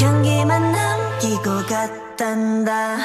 향기만 남기고 갔단다.